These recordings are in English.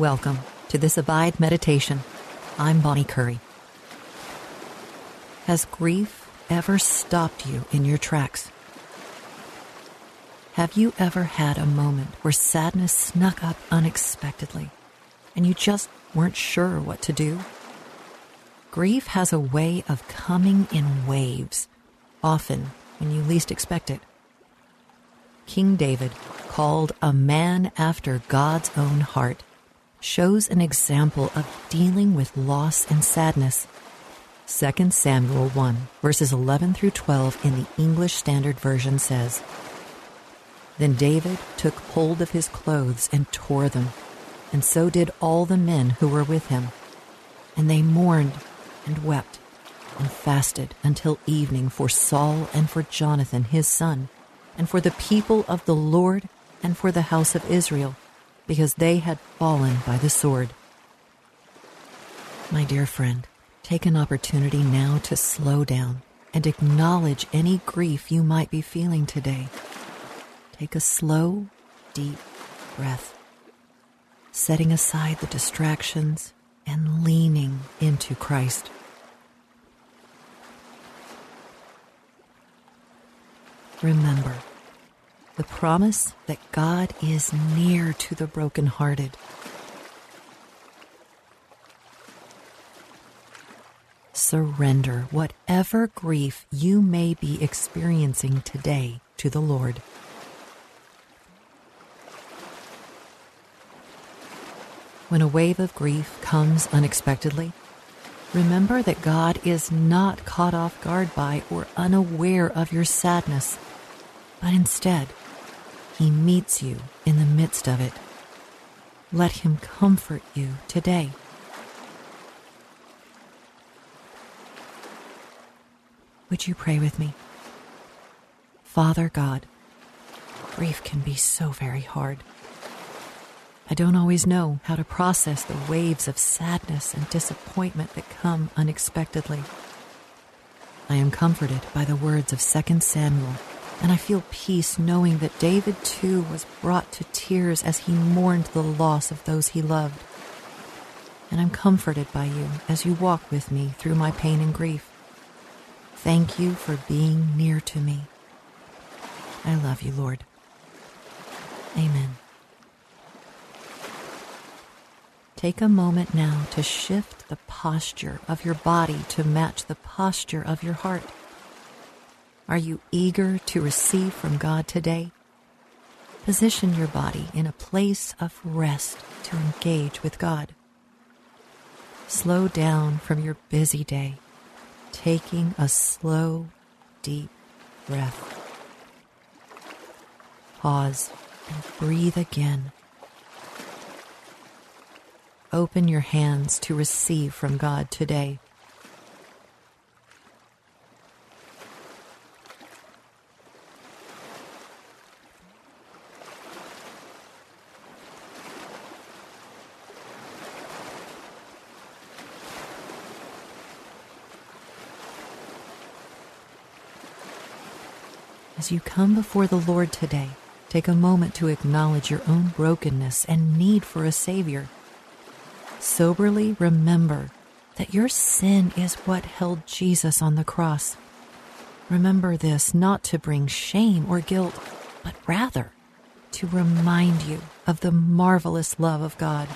Welcome to this Abide Meditation. I'm Bonnie Curry. Has grief ever stopped you in your tracks? Have you ever had a moment where sadness snuck up unexpectedly and you just weren't sure what to do? Grief has a way of coming in waves, often when you least expect it. King David, called a man after God's own heart, shows an example of dealing with loss and sadness. 2 Samuel 1, verses 11 through 12 in the English Standard Version says Then David took hold of his clothes and tore them, and so did all the men who were with him. And they mourned and wept and fasted until evening for Saul and for Jonathan his son and for the people of the Lord and for the house of Israel, because they had fallen by the sword. My dear friend, take an opportunity now to slow down and acknowledge any grief you might be feeling today. Take a slow, deep breath, setting aside the distractions and leaning into Christ. Remember, the promise that God is near to the brokenhearted. Surrender whatever grief you may be experiencing today to the Lord. When a wave of grief comes unexpectedly, remember that God is not caught off guard by or unaware of your sadness, but instead, he meets you in the midst of it. Let Him comfort you today. Would you pray with me? Father God, grief can be so very hard. I don't always know how to process the waves of sadness and disappointment that come unexpectedly. I am comforted by the words of 2 Samuel and I feel peace knowing that David too was brought to tears as he mourned the loss of those he loved. And I'm comforted by you as you walk with me through my pain and grief. Thank you for being near to me. I love you, Lord. Amen. Take a moment now to shift the posture of your body to match the posture of your heart. Are you eager to receive from God today? Position your body in a place of rest to engage with God. Slow down from your busy day, taking a slow, deep breath. Pause and breathe again. Open your hands to receive from God today. You come before the Lord today, take a moment to acknowledge your own brokenness and need for a Savior. Soberly remember that your sin is what held Jesus on the cross. Remember this not to bring shame or guilt, but rather to remind you of the marvelous love of God.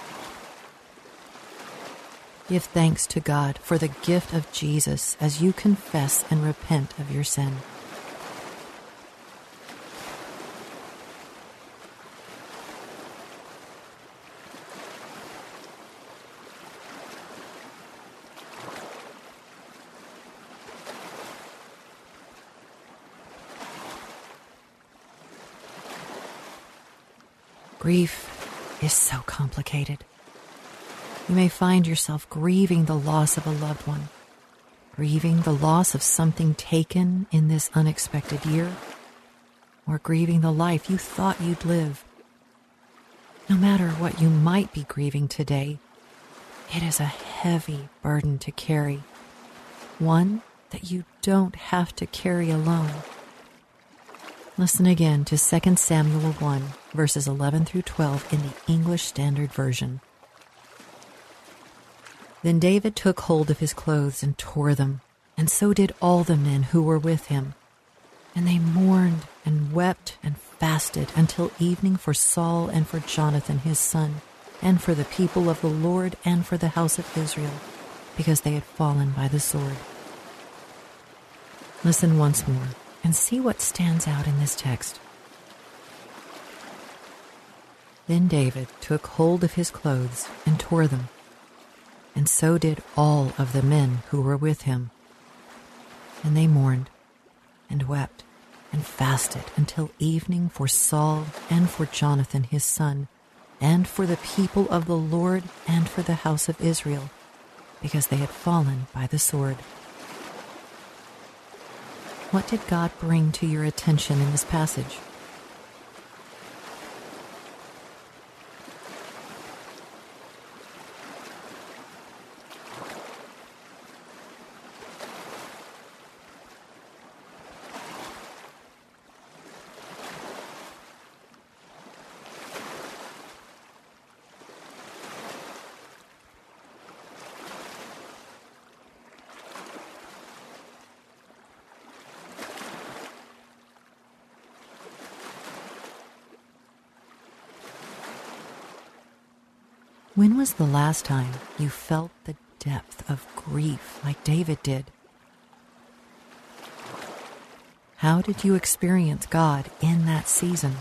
Give thanks to God for the gift of Jesus as you confess and repent of your sin. Grief is so complicated. You may find yourself grieving the loss of a loved one, grieving the loss of something taken in this unexpected year, or grieving the life you thought you'd live. No matter what you might be grieving today, it is a heavy burden to carry, one that you don't have to carry alone. Listen again to 2 Samuel 1 verses 11 through 12 in the English Standard Version. Then David took hold of his clothes and tore them, and so did all the men who were with him. And they mourned and wept and fasted until evening for Saul and for Jonathan his son, and for the people of the Lord and for the house of Israel, because they had fallen by the sword. Listen once more and see what stands out in this text. Then David took hold of his clothes and tore them and so did all of the men who were with him. And they mourned and wept and fasted until evening for Saul and for Jonathan his son, and for the people of the Lord and for the house of Israel, because they had fallen by the sword. What did God bring to your attention in this passage? When was the last time you felt the depth of grief like David did? How did you experience God in that season?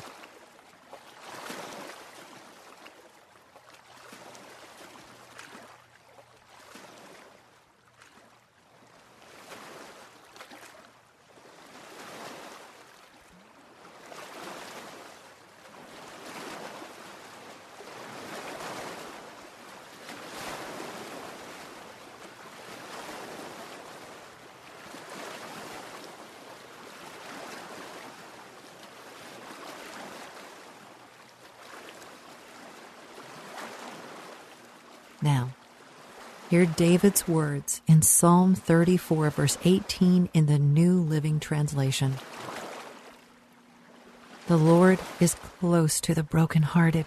Now, hear David's words in Psalm 34, verse 18 in the New Living Translation. The Lord is close to the brokenhearted.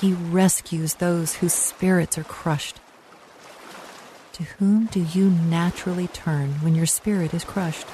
He rescues those whose spirits are crushed. To whom do you naturally turn when your spirit is crushed?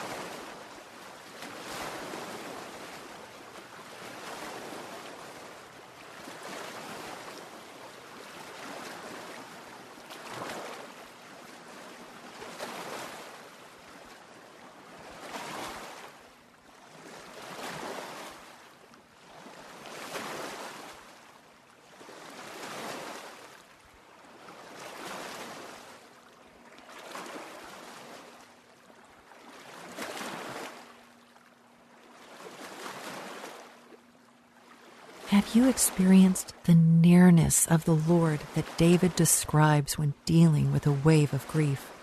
Have you experienced the nearness of the Lord that David describes when dealing with a wave of grief?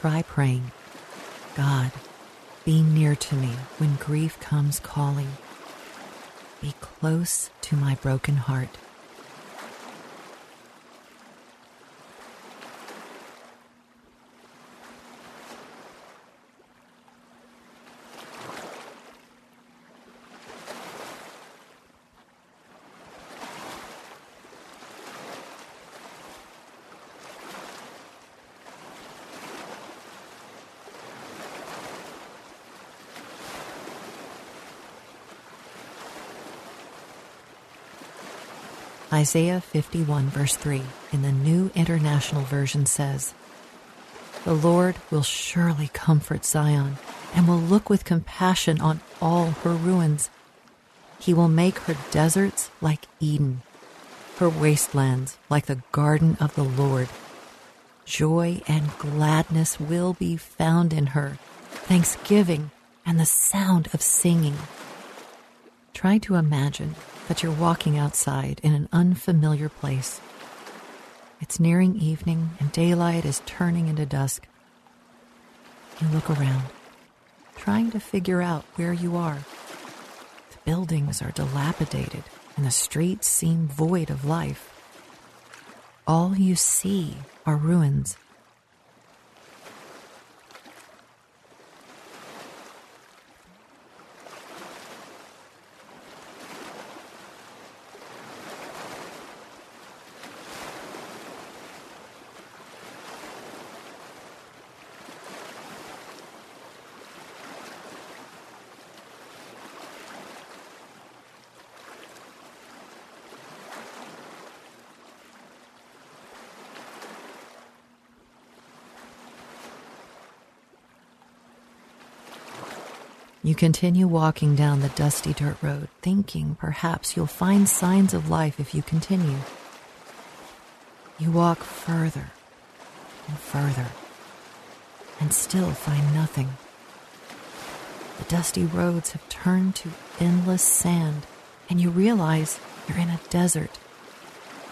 Try praying, God, be near to me when grief comes calling. Be close to my broken heart. Isaiah 51, verse 3, in the New International Version says, The Lord will surely comfort Zion and will look with compassion on all her ruins. He will make her deserts like Eden, her wastelands like the garden of the Lord. Joy and gladness will be found in her, thanksgiving and the sound of singing. Try to imagine that you're walking outside in an unfamiliar place. It's nearing evening and daylight is turning into dusk. You look around, trying to figure out where you are. The buildings are dilapidated and the streets seem void of life. All you see are ruins. You continue walking down the dusty dirt road, thinking perhaps you'll find signs of life if you continue. You walk further and further and still find nothing. The dusty roads have turned to endless sand, and you realize you're in a desert.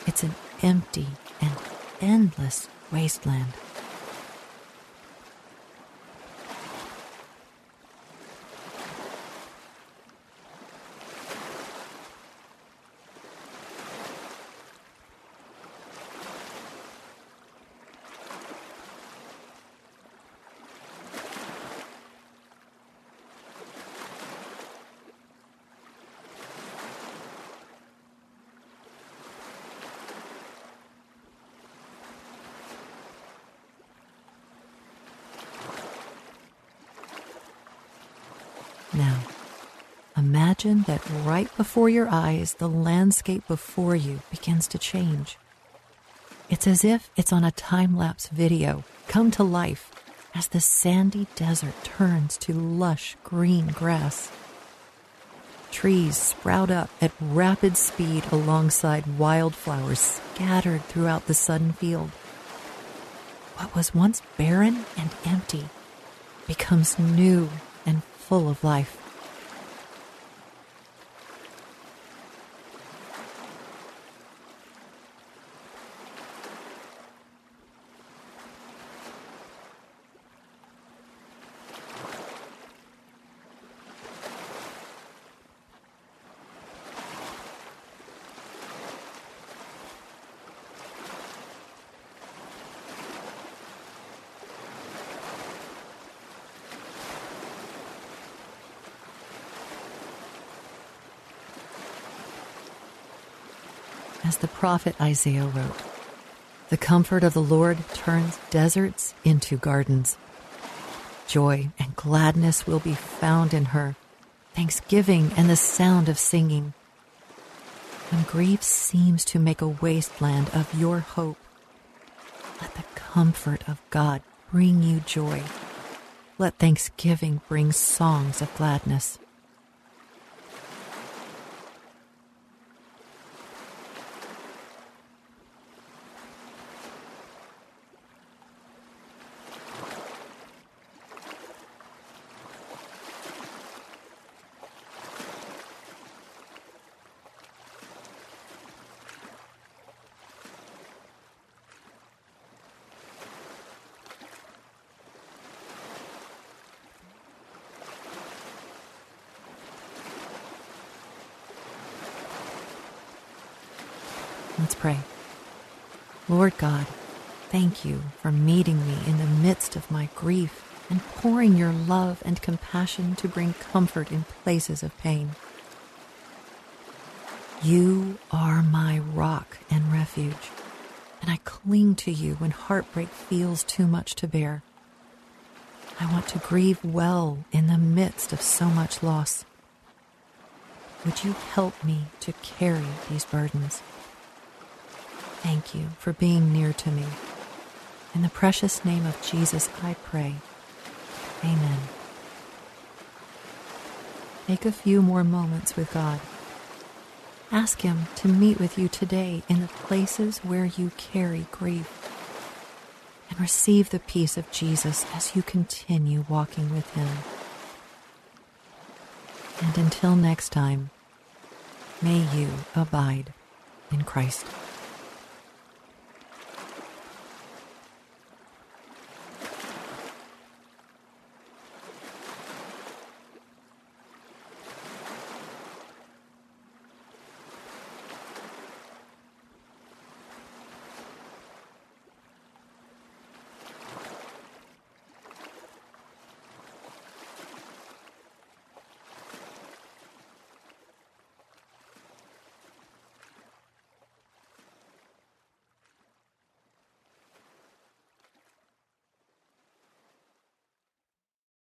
It's an empty and endless wasteland. Now, imagine that right before your eyes, the landscape before you begins to change. It's as if it's on a time lapse video, come to life as the sandy desert turns to lush green grass. Trees sprout up at rapid speed alongside wildflowers scattered throughout the sudden field. What was once barren and empty becomes new and full of life. As the prophet Isaiah wrote, the comfort of the Lord turns deserts into gardens. Joy and gladness will be found in her, thanksgiving and the sound of singing. When grief seems to make a wasteland of your hope, let the comfort of God bring you joy. Let thanksgiving bring songs of gladness. Let's pray. Lord God, thank you for meeting me in the midst of my grief and pouring your love and compassion to bring comfort in places of pain. You are my rock and refuge, and I cling to you when heartbreak feels too much to bear. I want to grieve well in the midst of so much loss. Would you help me to carry these burdens? Thank you for being near to me. In the precious name of Jesus, I pray. Amen. Take a few more moments with God. Ask Him to meet with you today in the places where you carry grief. And receive the peace of Jesus as you continue walking with Him. And until next time, may you abide in Christ.